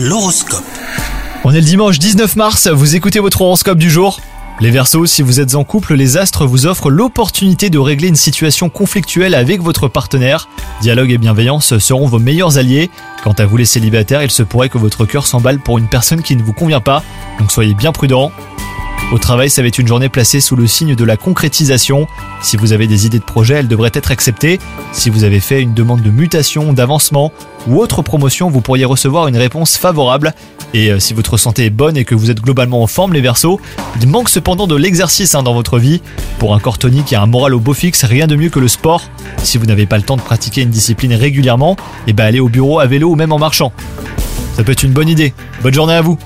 L'horoscope. On est le dimanche 19 mars, vous écoutez votre horoscope du jour les Verseaux, si vous êtes en couple, les astres vous offrent l'opportunité de régler une situation conflictuelle avec votre partenaire. Dialogue et bienveillance seront vos meilleurs alliés. Quant à vous les célibataires, il se pourrait que votre cœur s'emballe pour une personne qui ne vous convient pas, donc soyez bien prudents. Au travail, ça va être une journée placée sous le signe de la concrétisation. Si vous avez des idées de projet, elles devraient être acceptées. Si vous avez fait une demande de mutation, d'avancement ou autre promotion, vous pourriez recevoir une réponse favorable. Et euh, si votre santé est bonne et que vous êtes globalement en forme, les versos, il manque cependant de l'exercice hein, dans votre vie. Pour un corps tonique et un moral au beau fixe, rien de mieux que le sport. Si vous n'avez pas le temps de pratiquer une discipline régulièrement, et eh ben allez au bureau à vélo ou même en marchant. Ça peut être une bonne idée. Bonne journée à vous